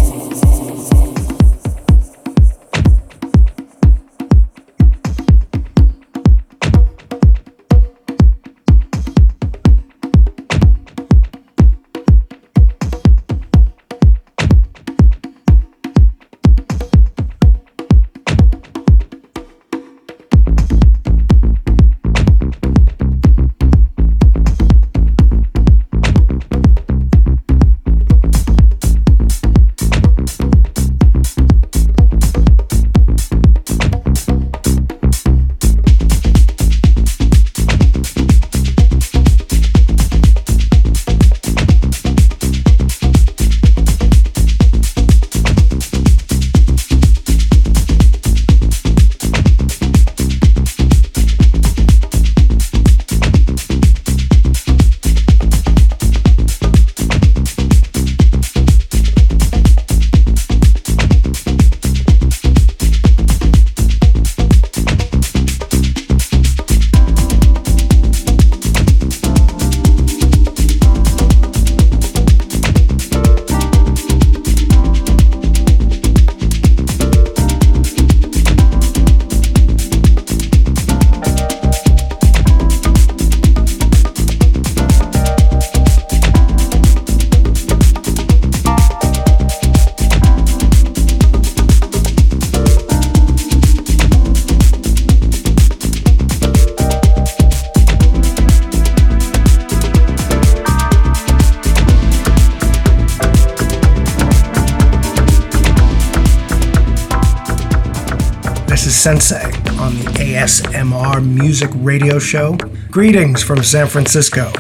Sensei on the ASMR Music Radio Show. Greetings from San Francisco.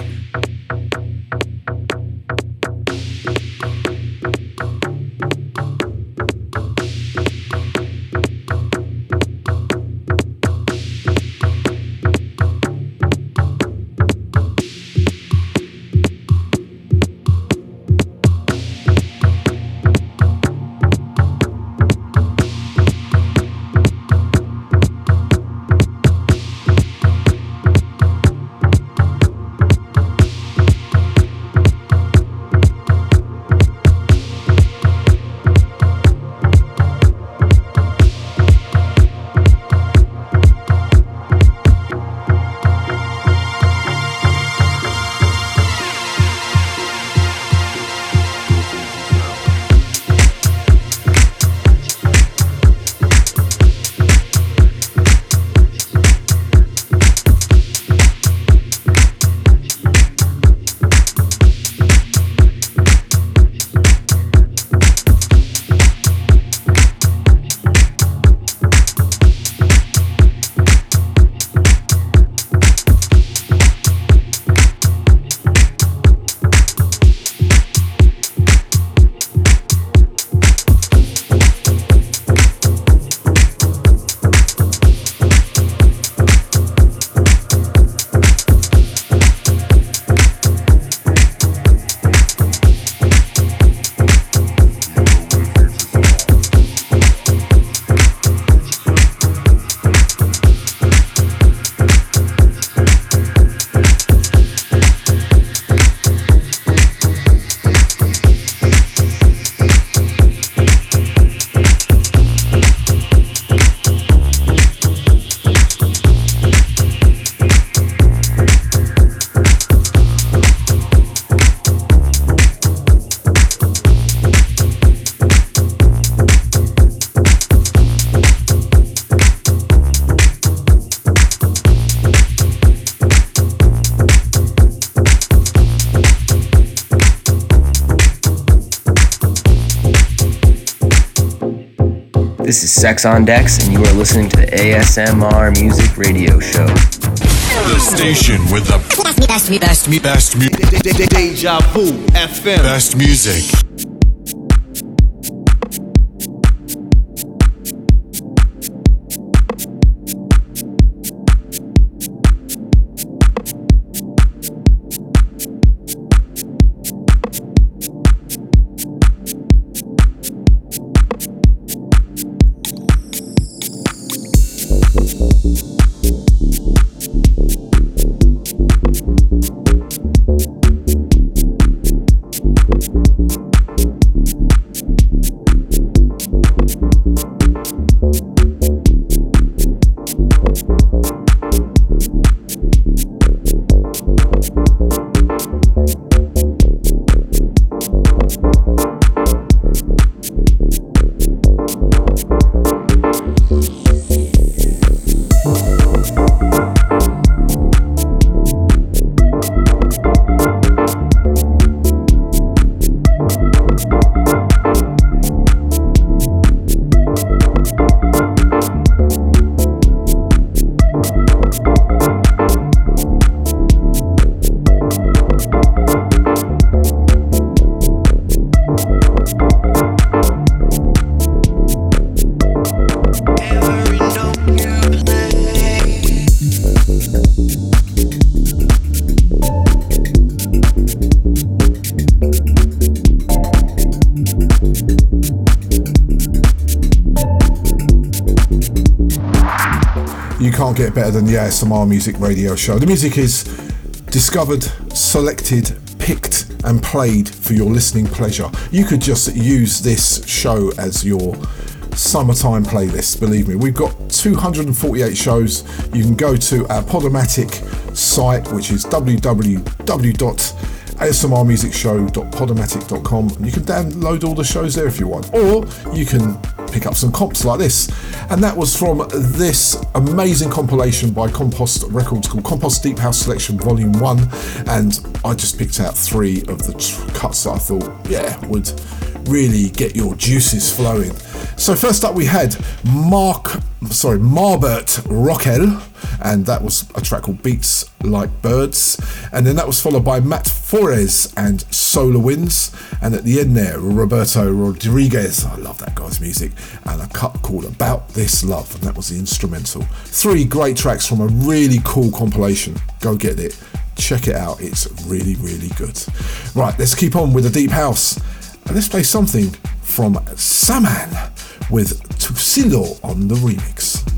Is Sex on Decks, and you are listening to the ASMR Music Radio Show. The station with the best, best, best, best, best, Deja Vu FM. best music. The ASMR Music Radio Show. The music is discovered, selected, picked, and played for your listening pleasure. You could just use this show as your summertime playlist, believe me. We've got 248 shows. You can go to our Podomatic site, which is www.asmrmusicshow.podomatic.com, and you can download all the shows there if you want. Or you can pick up some comps like this. And that was from this amazing compilation by Compost Records called Compost Deep House Selection Volume 1. And I just picked out three of the tr- cuts that I thought, yeah, would really get your juices flowing. So first up we had Mark, sorry, Marbert Rocel, and that was a track called Beats Like Birds. And then that was followed by Matt Flores and Solar Winds. And at the end there, Roberto Rodriguez. I love that guy's music. And a cut called About This Love. And that was the instrumental. Three great tracks from a really cool compilation. Go get it. Check it out. It's really, really good. Right, let's keep on with the Deep House. And let's play something from Samann with Tuccillo on the remix.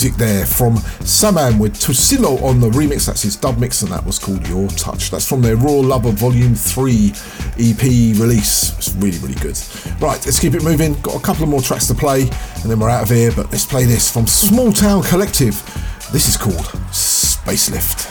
Music there from Samann with Tuccillo on the remix. That's his dub mix, and that was called Your Touch. That's from their Raw Lover Volume 3 EP release. It's really, really good. Right, let's keep it moving. Got a couple of more tracks to play, and then we're out of here. But let's play this from Small Town Collective. This is called Space Lift.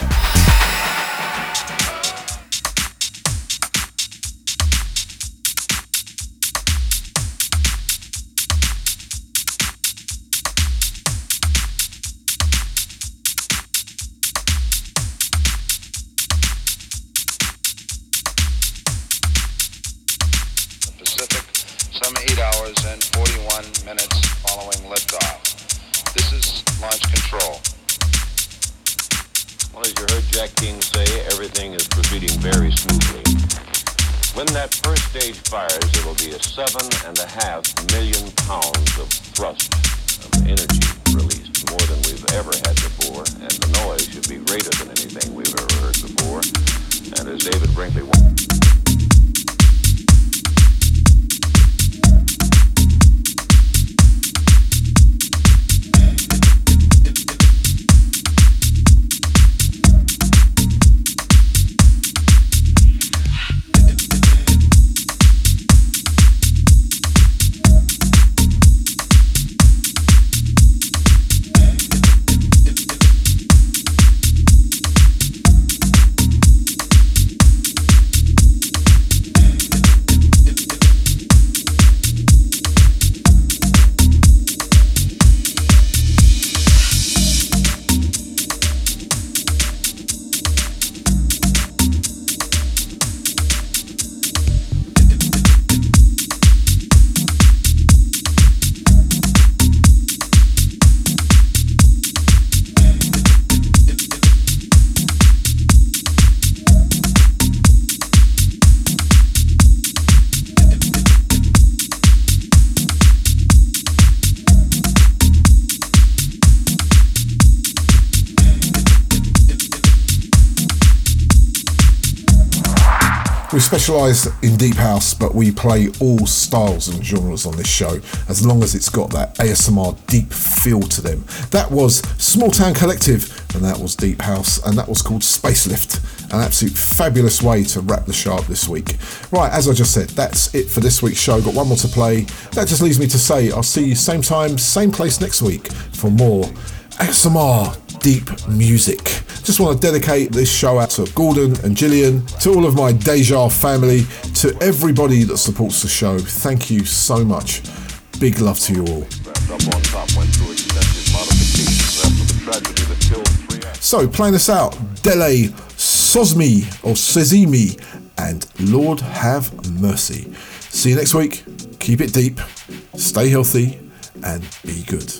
When that first stage fires, it'll be a seven and a half million pounds of thrust of energy released, more than we've ever had before, and the noise should be greater than anything we've ever heard before. And as David Brinkley specialise in deep house, but we play all styles and genres on this show, as long as it's got that ASMR deep feel to them. That was Small Town Collective, and that was deep house, and that was called Space Lift. An absolute fabulous way to wrap the show up this week. Right, as I just said, that's it for this week's show. Got one more to play. That just leaves me to say I'll see you same time, same place next week for more ASMR deep music. Just want to dedicate this show out to Gordon and Gillian, to all of my Deja family, to everybody that supports the show. Thank you so much. Big love to you all. So, playing us out, Dele Sosimi or Sezimi and Lord Have Mercy. See you next week. Keep it deep, stay healthy, and be good.